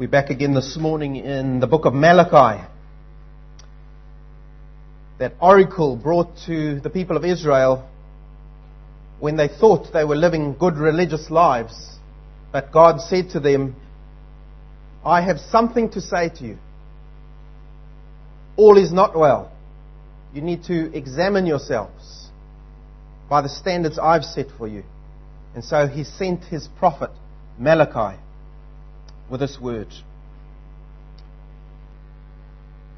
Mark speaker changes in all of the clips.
Speaker 1: We're back again this morning in the book of Malachi. That oracle brought to the people of Israel when they thought they were living good religious lives. But God said to them, I have something to say to you. All is not well. You need to examine yourselves by the standards I've set for you. And so he sent his prophet, Malachi with this word.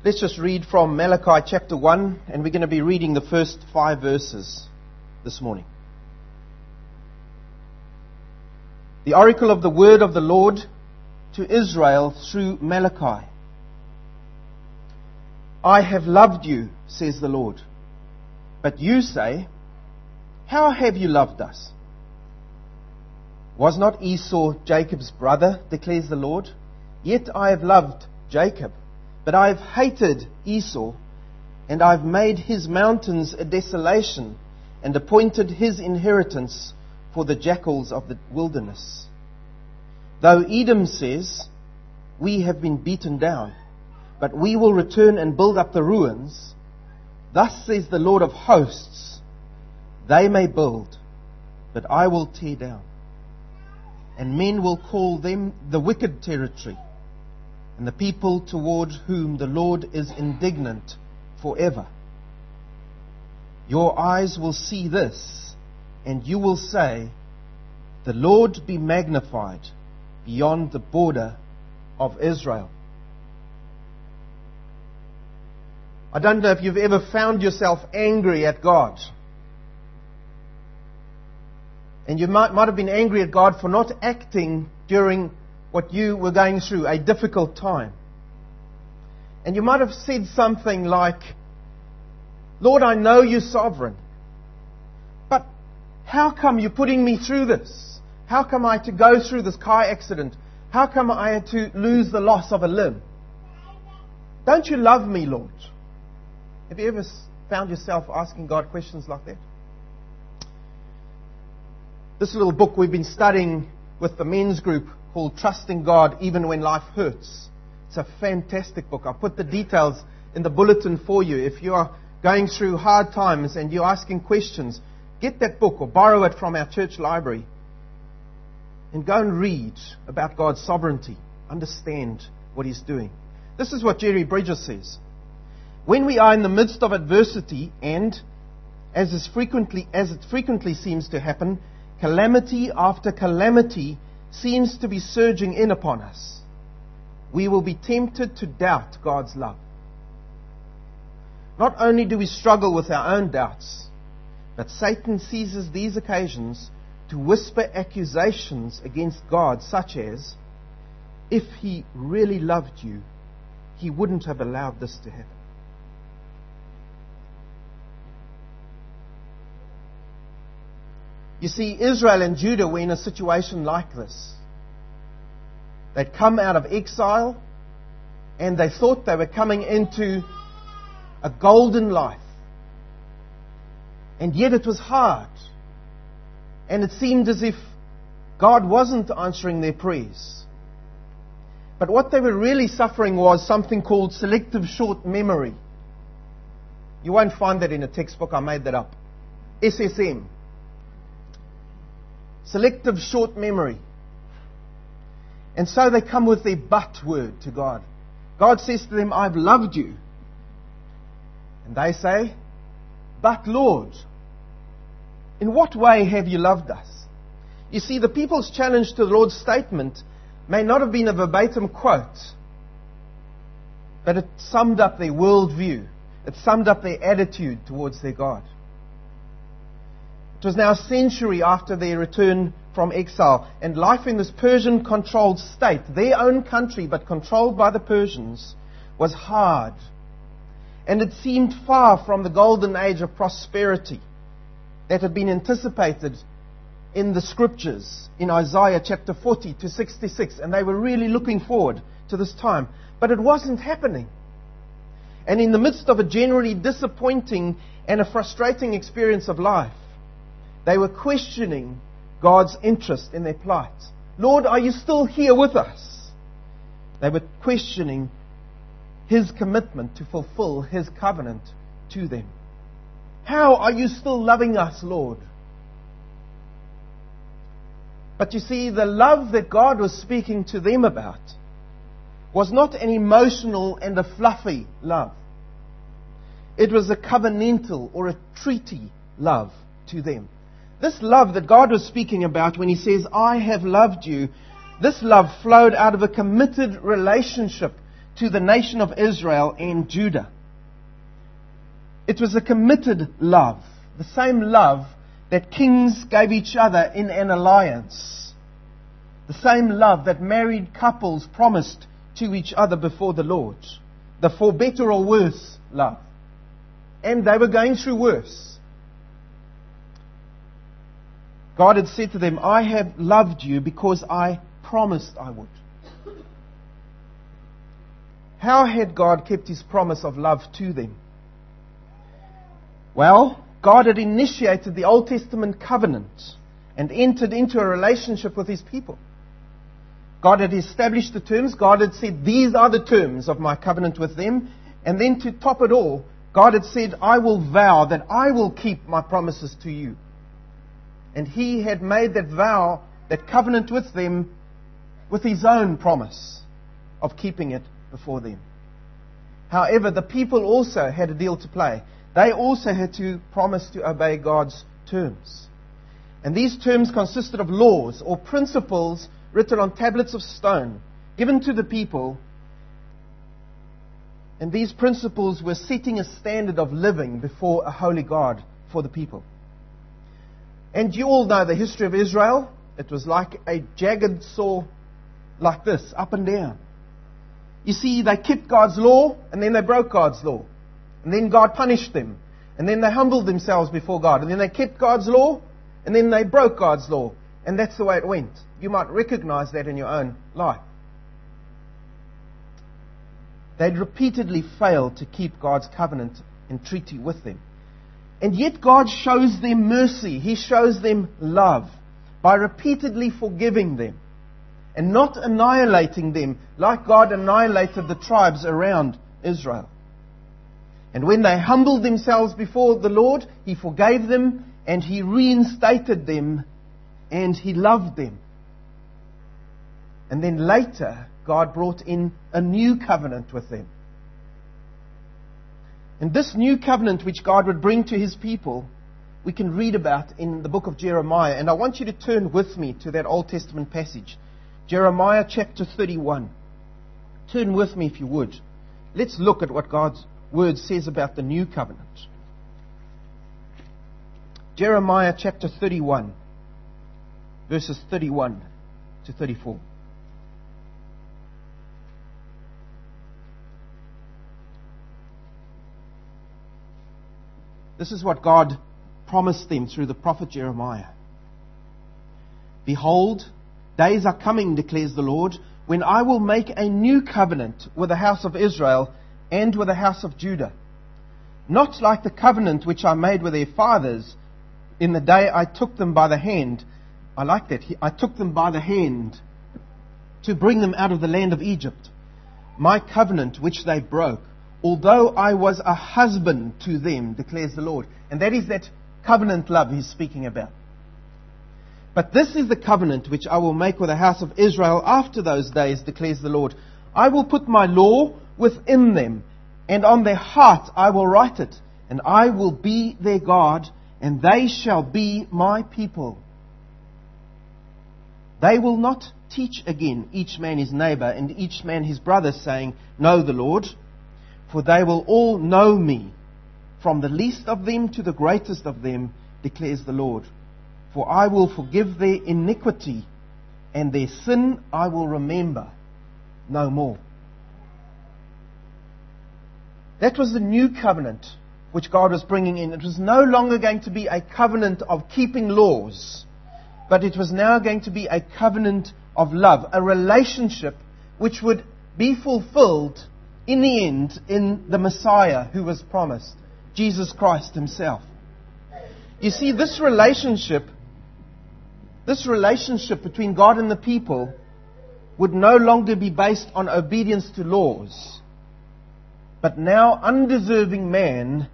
Speaker 1: Let's just read from Malachi chapter 1, and we're going to be reading the first five verses this morning. The oracle of the word of the Lord to Israel through Malachi. I have loved you, says the Lord. But you say, How have you loved us? Was not Esau Jacob's brother, declares the Lord? Yet I have loved Jacob, but I have hated Esau, and I have made his mountains a desolation, and appointed his inheritance for the jackals of the wilderness. Though Edom says, We have been beaten down, but we will return and build up the ruins, thus says the Lord of hosts, They may build, but I will tear down and men will call them the wicked territory, and the people toward whom the Lord is indignant forever. Your eyes will see this, and you will say, The Lord be magnified beyond the border of Israel. I don't know if you've ever found yourself angry at God. And you might, might have been angry at God for not acting during what you were going through, a difficult time. And you might have said something like, Lord, I know you're sovereign. But how come you're putting me through this? How come I had to go through this car accident? How come I had to lose the loss of a limb? Don't you love me, Lord? Have you ever found yourself asking God questions like that? This little book we've been studying with the men's group called Trusting God Even When Life Hurts. It's a fantastic book. I'll put the details in the bulletin for you. If you are going through hard times and you're asking questions, get that book or borrow it from our church library and go and read about God's sovereignty. Understand what He's doing. This is what Jerry Bridges says. When we are in the midst of adversity and, as, is frequently, as it frequently seems to happen, calamity after calamity seems to be surging in upon us, we will be tempted to doubt God's love. Not only do we struggle with our own doubts, but Satan seizes these occasions to whisper accusations against God, such as, if he really loved you, he wouldn't have allowed this to happen. You see, Israel and Judah were in a situation like this. They'd come out of exile and they thought they were coming into a golden life. And yet it was hard. And it seemed as if God wasn't answering their prayers. But what they were really suffering was something called selective short memory. You won't find that in a textbook, I made that up. SSM. Selective short memory. And so they come with their but word to God. God says to them, I've loved you. And they say, But Lord, in what way have you loved us? You see, the people's challenge to the Lord's statement may not have been a verbatim quote, but it summed up their worldview. It summed up their attitude towards their God. It was now a century after their return from exile, and life in this Persian controlled state, their own country but controlled by the Persians, was hard. And it seemed far from the golden age of prosperity that had been anticipated in the scriptures in Isaiah chapter 40 to 66. And they were really looking forward to this time. But it wasn't happening. And in the midst of a generally disappointing and a frustrating experience of life, they were questioning God's interest in their plight. Lord, are you still here with us? They were questioning his commitment to fulfill his covenant to them. How are you still loving us, Lord? But you see, the love that God was speaking to them about was not an emotional and a fluffy love. It was a covenantal or a treaty love to them. This love that God was speaking about when He says, I have loved you, this love flowed out of a committed relationship to the nation of Israel and Judah. It was a committed love, the same love that kings gave each other in an alliance, the same love that married couples promised to each other before the Lord, the for better or worse love. And they were going through worse. God had said to them, I have loved you because I promised I would. How had God kept his promise of love to them? Well, God had initiated the Old Testament covenant and entered into a relationship with his people. God had established the terms. God had said, These are the terms of my covenant with them. And then to top it all, God had said, I will vow that I will keep my promises to you. And he had made that vow, that covenant with them, with his own promise of keeping it before them. However, the people also had a deal to play. They also had to promise to obey God's terms. And these terms consisted of laws or principles written on tablets of stone given to the people. And these principles were setting a standard of living before a holy God for the people. And you all know the history of Israel. It was like a jagged saw, like this, up and down. You see, they kept God's law, and then they broke God's law. And then God punished them. And then they humbled themselves before God. And then they kept God's law, and then they broke God's law. And that's the way it went. You might recognize that in your own life. They'd repeatedly failed to keep God's covenant and treaty with them. And yet God shows them mercy. He shows them love by repeatedly forgiving them and not annihilating them like God annihilated the tribes around Israel. And when they humbled themselves before the Lord, He forgave them and He reinstated them and He loved them. And then later, God brought in a new covenant with them. And this new covenant which God would bring to his people, we can read about in the book of Jeremiah. And I want you to turn with me to that Old Testament passage. Jeremiah chapter 31. Turn with me if you would. Let's look at what God's word says about the new covenant. Jeremiah chapter 31, verses 31 to 34. This is what God promised them through the prophet Jeremiah. Behold, days are coming, declares the Lord, when I will make a new covenant with the house of Israel and with the house of Judah. Not like the covenant which I made with their fathers in the day I took them by the hand. I like that. I took them by the hand to bring them out of the land of Egypt. My covenant which they broke although I was a husband to them, declares the Lord. And that is that covenant love he's speaking about. But this is the covenant which I will make with the house of Israel after those days, declares the Lord. I will put my law within them, and on their heart I will write it, and I will be their God, and they shall be my people. They will not teach again each man his neighbor and each man his brother, saying, Know the Lord for they will all know me, from the least of them to the greatest of them, declares the Lord. For I will forgive their iniquity, and their sin I will remember no more. That was the new covenant which God was bringing in. It was no longer going to be a covenant of keeping laws, but it was now going to be a covenant of love, a relationship which would be fulfilled in the end in the Messiah who was promised, Jesus Christ himself. You see, this relationship, this relationship between God and the people would no longer be based on obedience to laws, but now undeserving man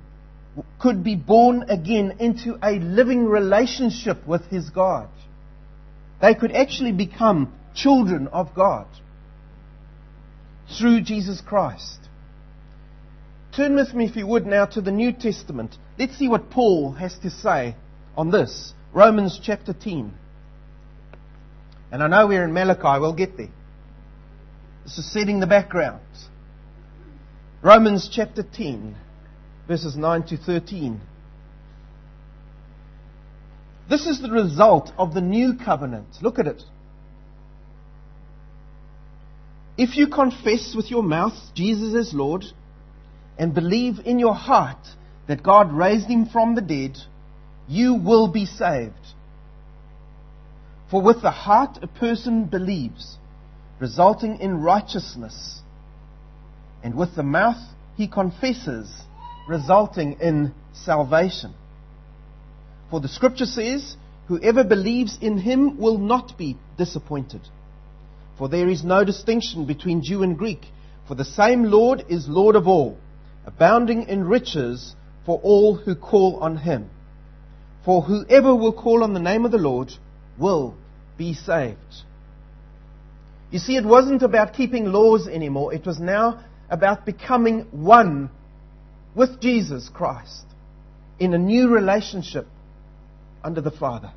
Speaker 1: could be born again into a living relationship with his God. They could actually become children of God through Jesus Christ. Turn with me, if you would, now to the New Testament. Let's see what Paul has to say on this. Romans chapter 10. And I know we're in Malachi, we'll get there. This is setting the background. Romans chapter 10, verses 9 to 13. This is the result of the new covenant. Look at it. If you confess with your mouth Jesus is Lord and believe in your heart that God raised him from the dead, you will be saved. For with the heart a person believes, resulting in righteousness, and with the mouth he confesses, resulting in salvation. For the scripture says, Whoever believes in him will not be disappointed. For there is no distinction between Jew and Greek, for the same Lord is Lord of all, abounding in riches for all who call on him. For whoever will call on the name of the Lord will be saved. You see, it wasn't about keeping laws anymore. It was now about becoming one with Jesus Christ in a new relationship under the Father.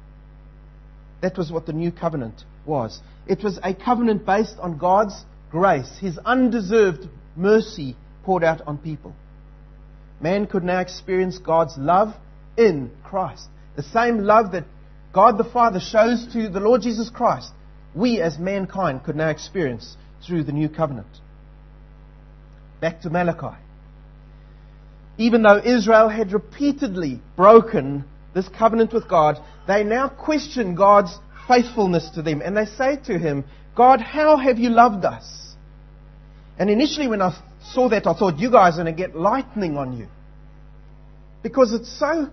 Speaker 1: That was what the new covenant was. It was a covenant based on God's grace, His undeserved mercy poured out on people. Man could now experience God's love in Christ. The same love that God the Father shows to the Lord Jesus Christ, we as mankind could now experience through the new covenant. Back to Malachi. Even though Israel had repeatedly broken this covenant with God, they now question God's faithfulness to them. And they say to him, God, how have you loved us? And initially, when I saw that, I thought, you guys are going to get lightning on you. Because it's so.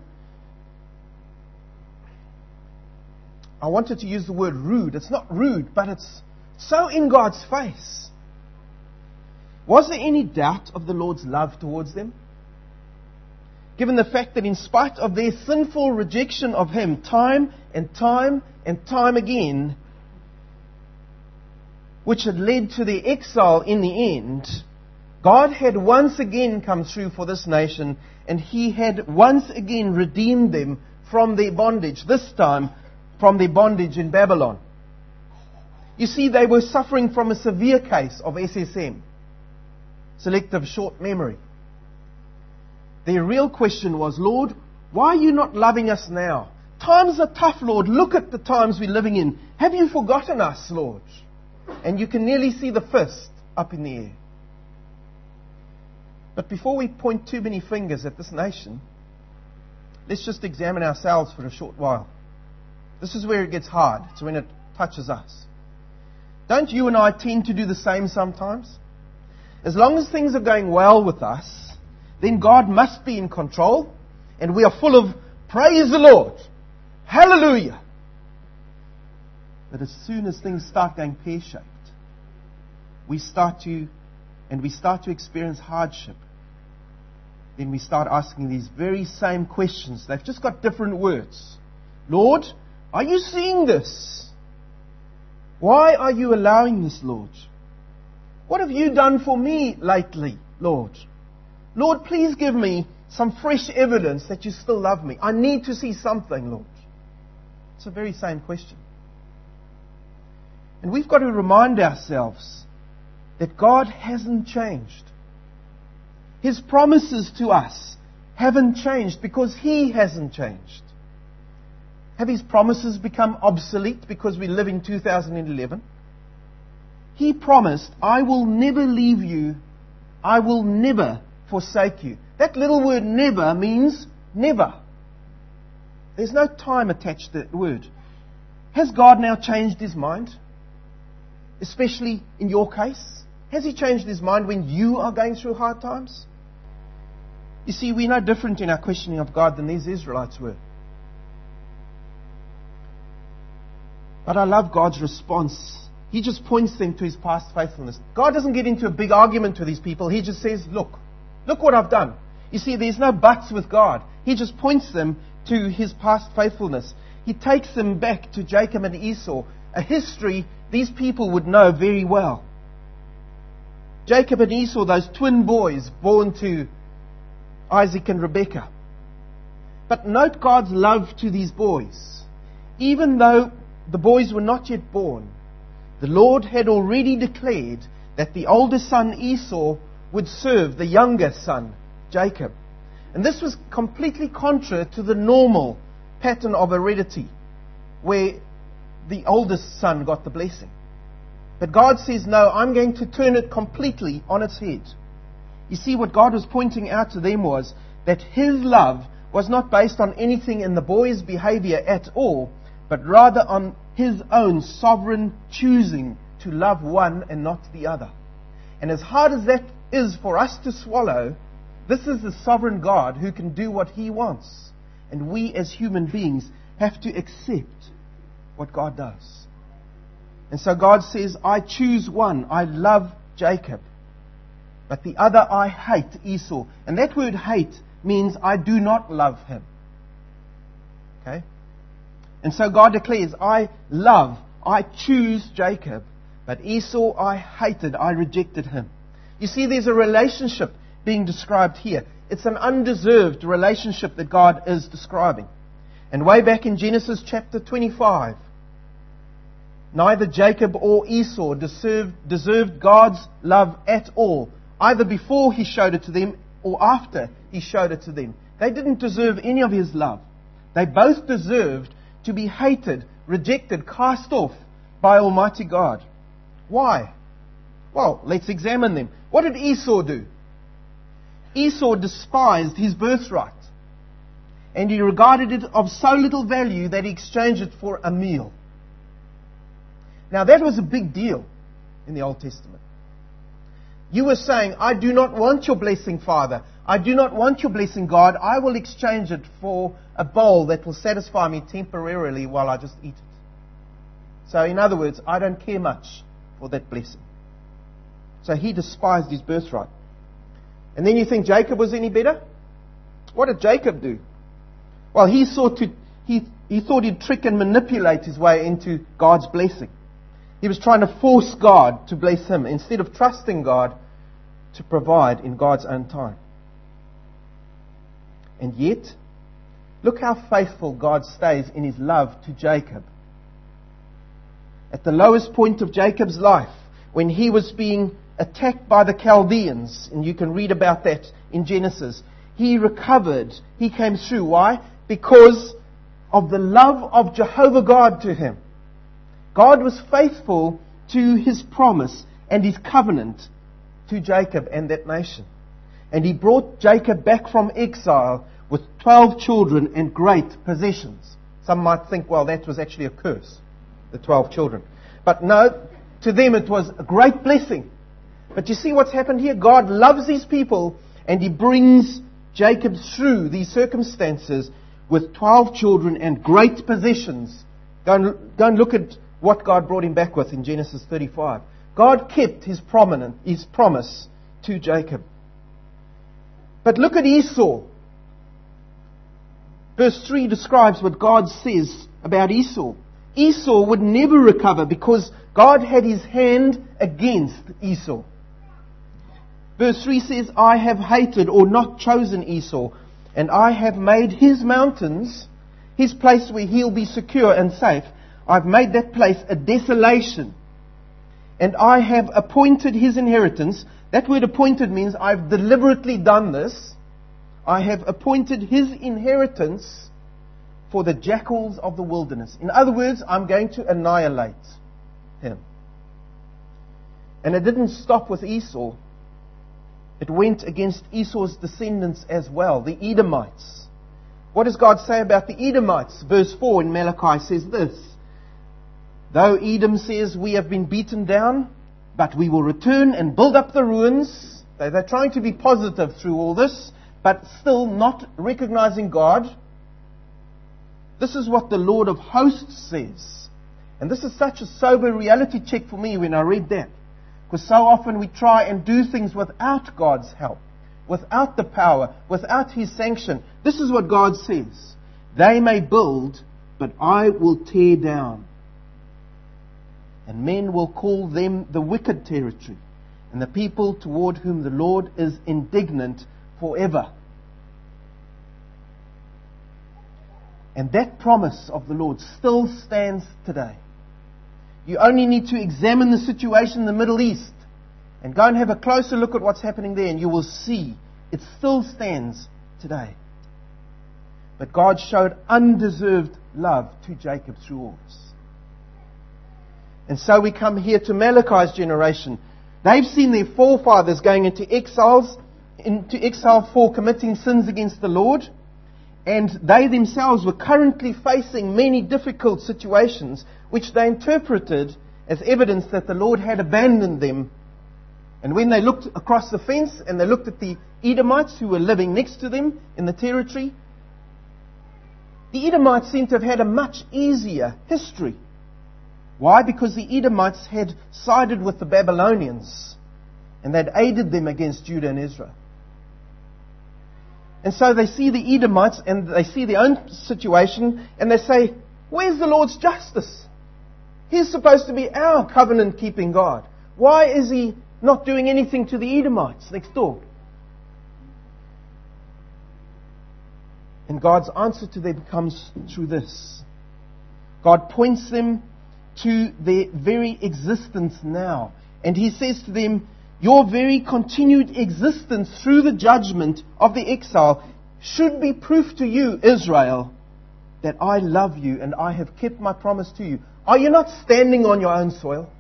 Speaker 1: I wanted to use the word rude. It's not rude, but it's so in God's face. Was there any doubt of the Lord's love towards them? given the fact that in spite of their sinful rejection of Him, time and time and time again, which had led to their exile in the end, God had once again come through for this nation and He had once again redeemed them from their bondage, this time from their bondage in Babylon. You see, they were suffering from a severe case of SSM, selective short memory. Their real question was, Lord, why are you not loving us now? Times are tough, Lord. Look at the times we're living in. Have you forgotten us, Lord? And you can nearly see the fist up in the air. But before we point too many fingers at this nation, let's just examine ourselves for a short while. This is where it gets hard. It's when it touches us. Don't you and I tend to do the same sometimes? As long as things are going well with us, then God must be in control, and we are full of praise the Lord. Hallelujah. But as soon as things start going pear shaped, we start to, and we start to experience hardship, then we start asking these very same questions. They've just got different words. Lord, are you seeing this? Why are you allowing this, Lord? What have you done for me lately, Lord? Lord, please give me some fresh evidence that you still love me. I need to see something, Lord. It's the very same question. And we've got to remind ourselves that God hasn't changed. His promises to us haven't changed because He hasn't changed. Have His promises become obsolete because we live in 2011? He promised, I will never leave you. I will never forsake you. That little word never means never. There's no time attached to that word. Has God now changed his mind? Especially in your case? Has he changed his mind when you are going through hard times? You see, we're no different in our questioning of God than these Israelites were. But I love God's response he just points them to his past faithfulness. God doesn't get into a big argument with these people. He just says, Look, look what I've done. You see, there's no buts with God. He just points them to his past faithfulness. He takes them back to Jacob and Esau, a history these people would know very well. Jacob and Esau, those twin boys born to Isaac and Rebekah. But note God's love to these boys. Even though the boys were not yet born, the Lord had already declared that the older son Esau would serve the younger son Jacob. And this was completely contrary to the normal pattern of heredity, where the oldest son got the blessing. But God says, no, I'm going to turn it completely on its head. You see, what God was pointing out to them was that His love was not based on anything in the boy's behavior at all, but rather on His own sovereign choosing to love one and not the other. And as hard as that is for us to swallow, this is the sovereign God who can do what He wants. And we as human beings have to accept what God does. And so God says, I choose one. I love Jacob. But the other I hate, Esau. And that word hate means I do not love him. Okay? And so God declares, I love, I choose Jacob. But Esau I hated, I rejected him. You see, there's a relationship being described here. It's an undeserved relationship that God is describing. And way back in Genesis chapter 25, neither Jacob or Esau deserved, deserved God's love at all either before he showed it to them or after he showed it to them. They didn't deserve any of his love. They both deserved to be hated, rejected, cast off by Almighty God. Why? Well, let's examine them. What did Esau do? Esau despised his birthright. And he regarded it of so little value that he exchanged it for a meal. Now that was a big deal in the Old Testament. You were saying, I do not want your blessing, Father. I do not want your blessing, God. I will exchange it for a bowl that will satisfy me temporarily while I just eat it. So, in other words, I don't care much for that blessing. So he despised his birthright. And then you think Jacob was any better? What did Jacob do? Well, he, sought to, he, he thought he'd trick and manipulate his way into God's blessing. He was trying to force God to bless him instead of trusting God to provide in God's own time. And yet, look how faithful God stays in his love to Jacob. At the lowest point of Jacob's life, when he was being attacked by the Chaldeans, and you can read about that in Genesis, he recovered. He came through. Why? Because of the love of Jehovah God to him. God was faithful to his promise and his covenant to Jacob and that nation. And he brought Jacob back from exile with 12 children and great possessions. Some might think, well, that was actually a curse, the 12 children. But no, to them it was a great blessing. But you see what's happened here? God loves his people and he brings Jacob through these circumstances with 12 children and great possessions. Go and, go and look at what God brought him back with in Genesis 35. God kept his, his promise to Jacob. But look at Esau. Verse 3 describes what God says about Esau. Esau would never recover because God had his hand against Esau. Verse 3 says, I have hated or not chosen Esau, and I have made his mountains his place where he'll be secure and safe, I've made that place a desolation. And I have appointed his inheritance. That word appointed means I've deliberately done this. I have appointed his inheritance for the jackals of the wilderness. In other words, I'm going to annihilate him. And it didn't stop with Esau. It went against Esau's descendants as well, the Edomites. What does God say about the Edomites? Verse 4 in Malachi says this Though Edom says we have been beaten down, but we will return and build up the ruins. They're trying to be positive through all this, but still not recognizing God. This is what the Lord of hosts says. And this is such a sober reality check for me when I read that. Because so often we try and do things without God's help, without the power, without His sanction. This is what God says. They may build, but I will tear down. And men will call them the wicked territory, and the people toward whom the Lord is indignant forever. And that promise of the Lord still stands today. You only need to examine the situation in the Middle East and go and have a closer look at what's happening there, and you will see it still stands today. But God showed undeserved love to Jacob through all this. And so we come here to Malachi's generation. They've seen their forefathers going into exiles, into exile for committing sins against the Lord. And they themselves were currently facing many difficult situations, which they interpreted as evidence that the Lord had abandoned them. And when they looked across the fence and they looked at the Edomites who were living next to them in the territory, the Edomites seemed to have had a much easier history. Why? Because the Edomites had sided with the Babylonians and they'd aided them against Judah and Israel. And so they see the Edomites and they see their own situation and they say, Where's the Lord's justice? He's supposed to be our covenant keeping God. Why is he not doing anything to the Edomites next door? And God's answer to them comes through this God points them to their very existence now. And He says to them, your very continued existence through the judgment of the exile should be proof to you, Israel, that I love you and I have kept my promise to you. Are you not standing on your own soil?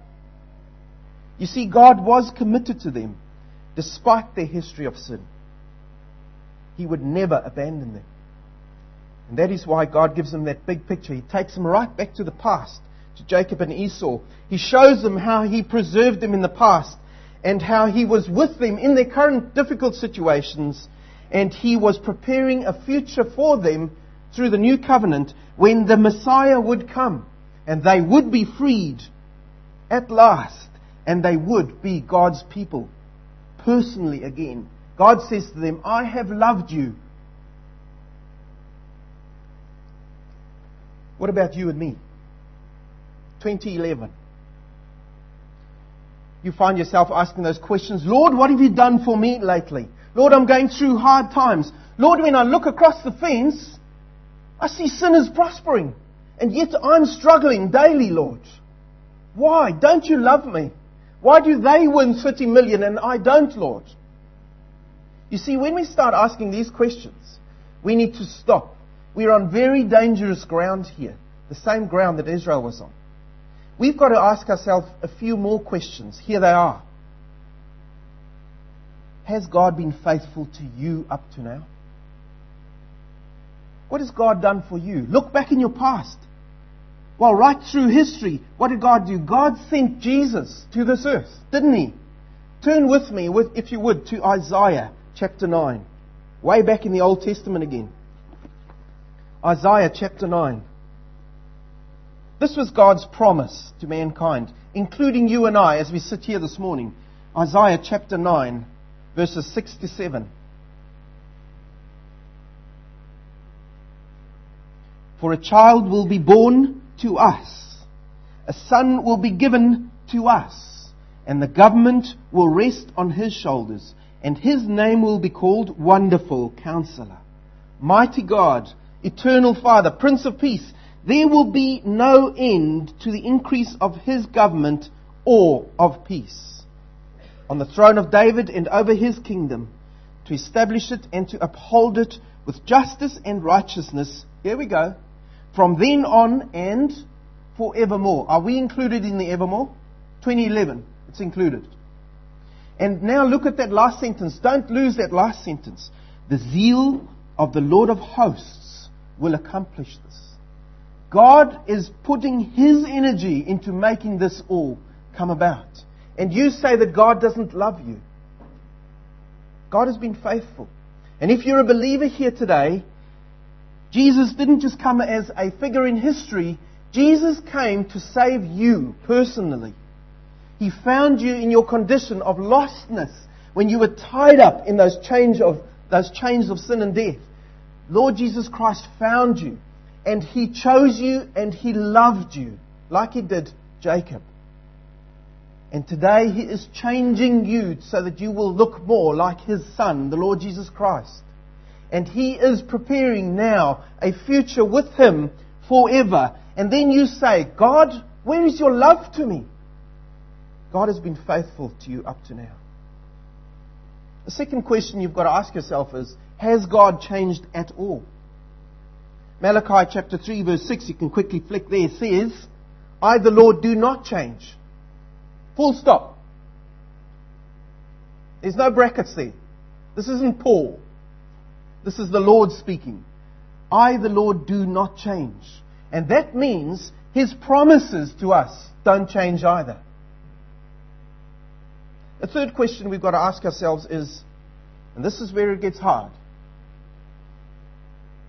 Speaker 1: You see, God was committed to them despite their history of sin. He would never abandon them. And that is why God gives them that big picture. He takes them right back to the past, to Jacob and Esau. He shows them how He preserved them in the past and how he was with them in their current difficult situations, and he was preparing a future for them through the new covenant when the Messiah would come, and they would be freed at last, and they would be God's people personally again. God says to them, I have loved you. What about you and me? 2011 you find yourself asking those questions. Lord, what have you done for me lately? Lord, I'm going through hard times. Lord, when I look across the fence, I see sinners prospering. And yet I'm struggling daily, Lord. Why? Don't you love me? Why do they win 30 million and I don't, Lord? You see, when we start asking these questions, we need to stop. We're on very dangerous ground here. The same ground that Israel was on. We've got to ask ourselves a few more questions. Here they are. Has God been faithful to you up to now? What has God done for you? Look back in your past. Well, right through history, what did God do? God sent Jesus to this earth, didn't He? Turn with me, with, if you would, to Isaiah chapter 9. Way back in the Old Testament again. Isaiah chapter 9. This was God's promise to mankind, including you and I as we sit here this morning. Isaiah chapter 9, verses 6 to 7. For a child will be born to us, a son will be given to us, and the government will rest on his shoulders, and his name will be called Wonderful Counselor, Mighty God, Eternal Father, Prince of Peace. There will be no end to the increase of his government or of peace. On the throne of David and over his kingdom, to establish it and to uphold it with justice and righteousness. Here we go. From then on and forevermore. Are we included in the evermore? 2011. It's included. And now look at that last sentence. Don't lose that last sentence. The zeal of the Lord of hosts will accomplish this. God is putting His energy into making this all come about. And you say that God doesn't love you. God has been faithful. And if you're a believer here today, Jesus didn't just come as a figure in history, Jesus came to save you personally. He found you in your condition of lostness when you were tied up in those chains of, those chains of sin and death. Lord Jesus Christ found you and He chose you and He loved you like He did Jacob. And today He is changing you so that you will look more like His Son, the Lord Jesus Christ. And He is preparing now a future with Him forever. And then you say, God, where is your love to me? God has been faithful to you up to now. The second question you've got to ask yourself is, has God changed at all? Malachi chapter 3 verse 6, you can quickly flick there, says, I the Lord do not change. Full stop. There's no brackets there. This isn't Paul. This is the Lord speaking. I, the Lord, do not change. And that means His promises to us don't change either. The third question we've got to ask ourselves is, and this is where it gets hard,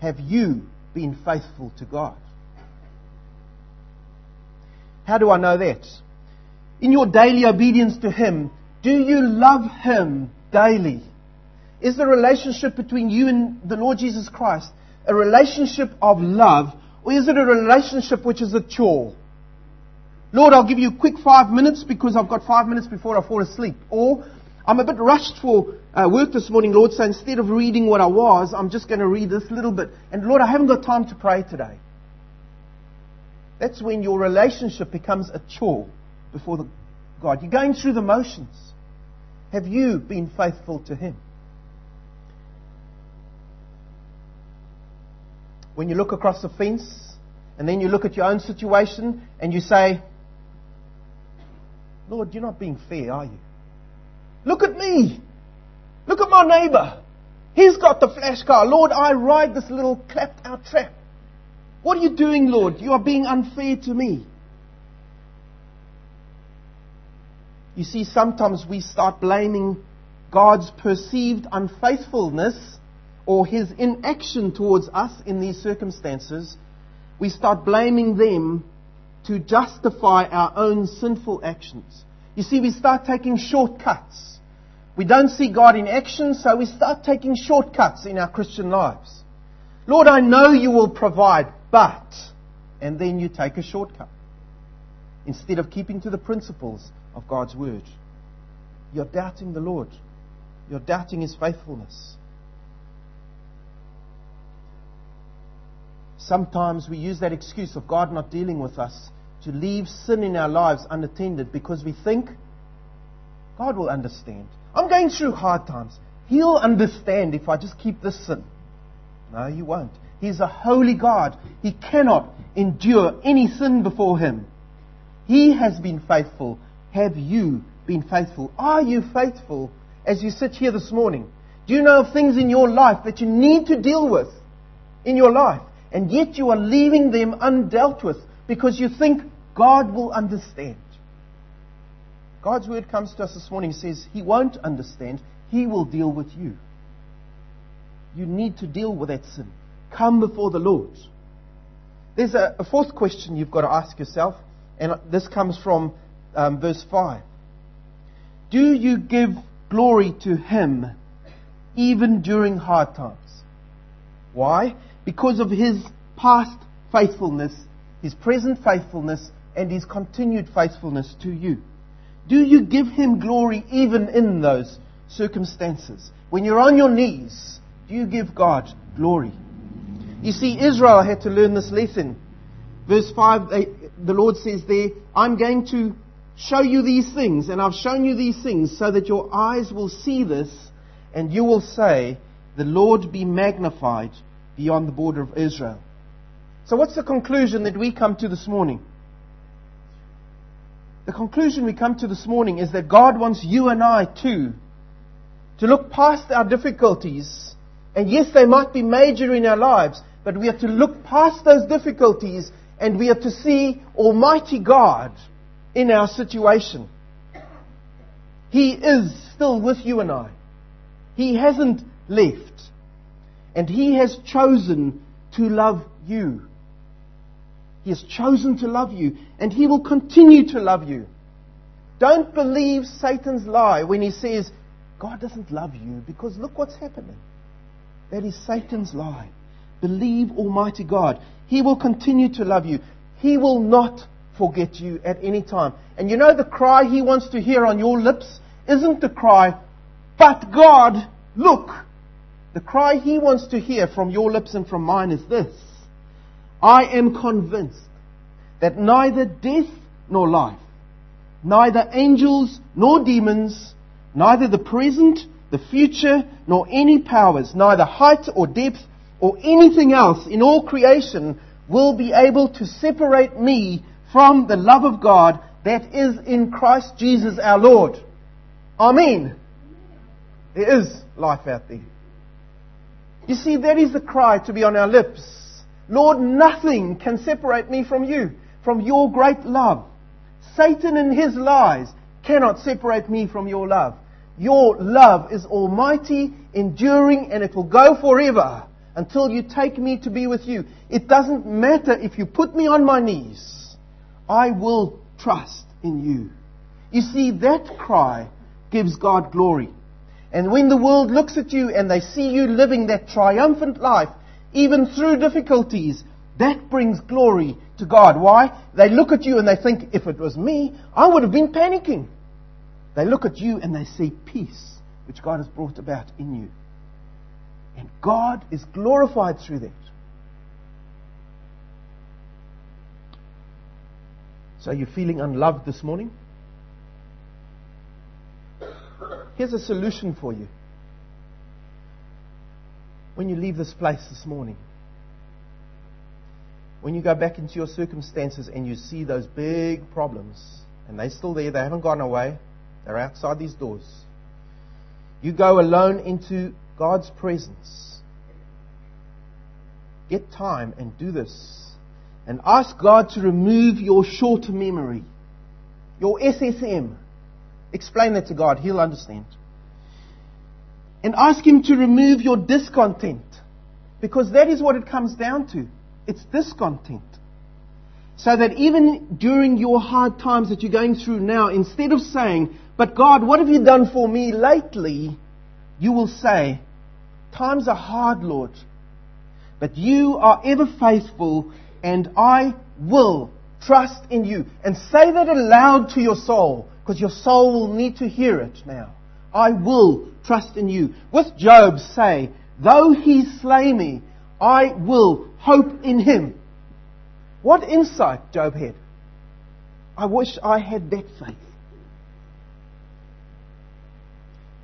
Speaker 1: have you been faithful to God? How do I know that? in your daily obedience to Him, do you love Him daily? Is the relationship between you and the Lord Jesus Christ a relationship of love, or is it a relationship which is a chore? Lord, I'll give you quick five minutes because I've got five minutes before I fall asleep. Or I'm a bit rushed for uh, work this morning, Lord, so instead of reading what I was, I'm just going to read this little bit. And Lord, I haven't got time to pray today. That's when your relationship becomes a chore before the God. You're going through the motions. Have you been faithful to Him? When you look across the fence and then you look at your own situation and you say, Lord, you're not being fair, are you? Look at me. Look at my neighbor. He's got the flash car. Lord, I ride this little clapped out trap. What are you doing, Lord? You are being unfair to me. You see, sometimes we start blaming God's perceived unfaithfulness or his inaction towards us in these circumstances. We start blaming them to justify our own sinful actions. You see, we start taking shortcuts. We don't see God in action, so we start taking shortcuts in our Christian lives. Lord, I know you will provide, but, and then you take a shortcut instead of keeping to the principles of God's word. You're doubting the Lord. You're doubting his faithfulness. Sometimes we use that excuse of God not dealing with us to leave sin in our lives unattended because we think God will understand. I'm going through hard times. He'll understand if I just keep this sin. No, He won't. He's a holy God. He cannot endure any sin before Him. He has been faithful have you been faithful? Are you faithful as you sit here this morning? Do you know of things in your life that you need to deal with in your life, and yet you are leaving them undealt with because you think God will understand? God's word comes to us this morning says He won't understand, He will deal with you. You need to deal with that sin. Come before the Lord. There's a, a fourth question you've got to ask yourself, and this comes from um, verse 5. Do you give glory to Him even during hard times? Why? Because of His past faithfulness, His present faithfulness, and His continued faithfulness to you. Do you give Him glory even in those circumstances? When you're on your knees, do you give God glory? You see, Israel had to learn this lesson. Verse 5, they, the Lord says there, I'm going to show you these things, and I've shown you these things so that your eyes will see this, and you will say, The Lord be magnified beyond the border of Israel. So, what's the conclusion that we come to this morning? The conclusion we come to this morning is that God wants you and I too to look past our difficulties. And yes, they might be major in our lives, but we have to look past those difficulties and we have to see Almighty God in our situation. He is still with you and I. He hasn't left. And He has chosen to love you. He has chosen to love you, and He will continue to love you. Don't believe Satan's lie when he says, God doesn't love you, because look what's happening. That is Satan's lie. Believe Almighty God. He will continue to love you. He will not forget you at any time. And you know the cry He wants to hear on your lips isn't the cry, but God, look. The cry He wants to hear from your lips and from mine is this I am convinced that neither death nor life, neither angels nor demons, neither the present, the future, nor any powers, neither height or depth or anything else in all creation will be able to separate me from the love of God that is in Christ Jesus our Lord. Amen. There is life out there. You see, that is the cry to be on our lips. Lord, nothing can separate me from you, from your great love. Satan and his lies cannot separate me from your love. Your love is almighty, enduring, and it will go forever until you take me to be with you. It doesn't matter if you put me on my knees. I will trust in you. You see, that cry gives God glory. And when the world looks at you and they see you living that triumphant life, even through difficulties, that brings glory to God. Why? They look at you and they think, if it was me, I would have been panicking. They look at you and they see peace, which God has brought about in you. And God is glorified through that. So you're feeling unloved this morning? Here's a solution for you. When you leave this place this morning, when you go back into your circumstances and you see those big problems, and they're still there, they haven't gone away, they're outside these doors. You go alone into God's presence. Get time and do this. And ask God to remove your short memory, your SSM. Explain that to God. He'll understand. And ask Him to remove your discontent. Because that is what it comes down to. It's discontent. So that even during your hard times that you're going through now, instead of saying, But God, what have you done for me lately? You will say, Times are hard, Lord. But you are ever faithful, and I will trust in you. And say that aloud to your soul because your soul will need to hear it now. I will trust in you. With Job, say, though he slay me, I will hope in him. What insight Job had. I wish I had that faith.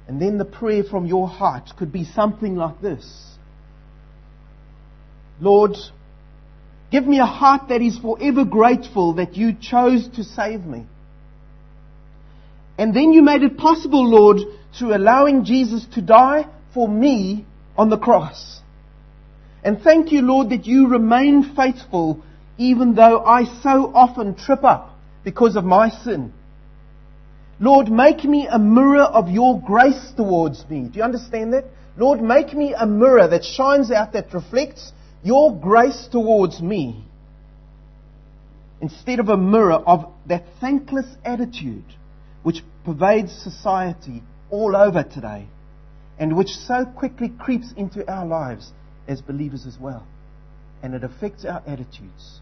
Speaker 1: And then the prayer from your heart could be something like this Lord, give me a heart that is forever grateful that you chose to save me. And then you made it possible, Lord, through allowing Jesus to die for me on the cross. And thank you, Lord, that you remain faithful even though I so often trip up because of my sin. Lord, make me a mirror of your grace towards me. Do you understand that? Lord, make me a mirror that shines out, that reflects your grace towards me. Instead of a mirror of that thankless attitude which pervades society all over today and which so quickly creeps into our lives as believers as well. And it affects our attitudes.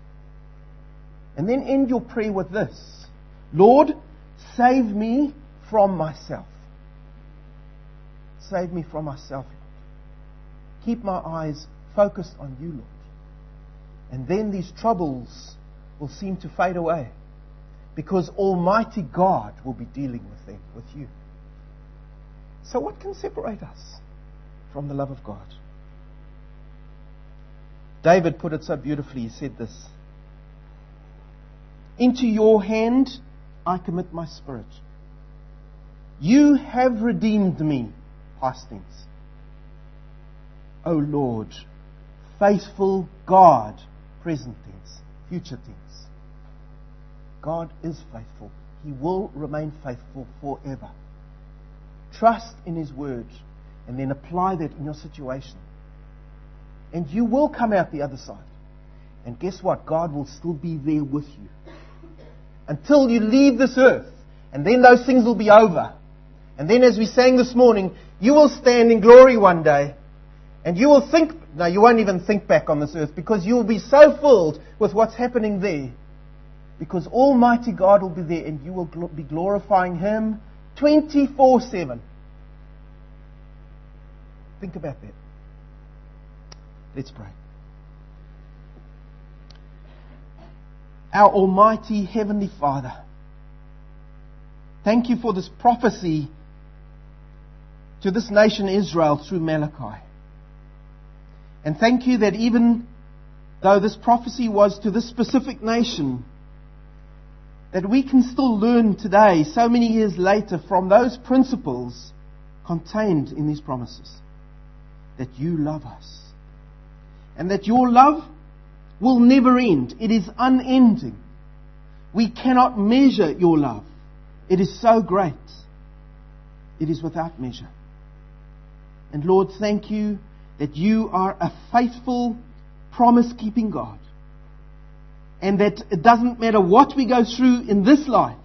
Speaker 1: And then end your prayer with this Lord, save me from myself. Save me from myself, Lord. Keep my eyes focused on you, Lord. And then these troubles will seem to fade away because Almighty God will be dealing with them, with you. So, what can separate us from the love of God? David put it so beautifully. He said this Into your hand I commit my spirit. You have redeemed me, past tense. O Lord, faithful God, present tense, future tense. God is faithful. He will remain faithful forever. Trust in His word and then apply that in your situation. And you will come out the other side. And guess what? God will still be there with you. Until you leave this earth. And then those things will be over. And then as we sang this morning, you will stand in glory one day. And you will think, no, you won't even think back on this earth because you will be so filled with what's happening there. Because Almighty God will be there and you will be glorifying Him 24 7. Think about that. Let's pray. Our Almighty Heavenly Father, thank you for this prophecy to this nation Israel through Malachi. And thank you that even though this prophecy was to this specific nation, that we can still learn today, so many years later, from those principles contained in these promises. That you love us. And that your love will never end. It is unending. We cannot measure your love. It is so great. It is without measure. And Lord, thank you that you are a faithful, promise keeping God. And that it doesn't matter what we go through in this life,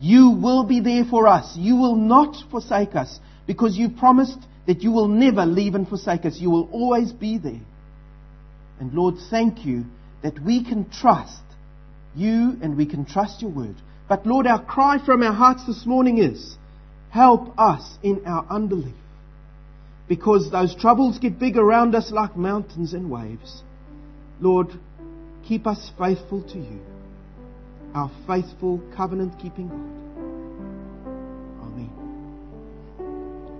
Speaker 1: you will be there for us. You will not forsake us because you promised that you will never leave and forsake us. You will always be there. And Lord, thank you that we can trust you and we can trust your word. But Lord, our cry from our hearts this morning is, help us in our unbelief because those troubles get big around us like mountains and waves. Lord, keep us faithful to you, our faithful covenant keeping God.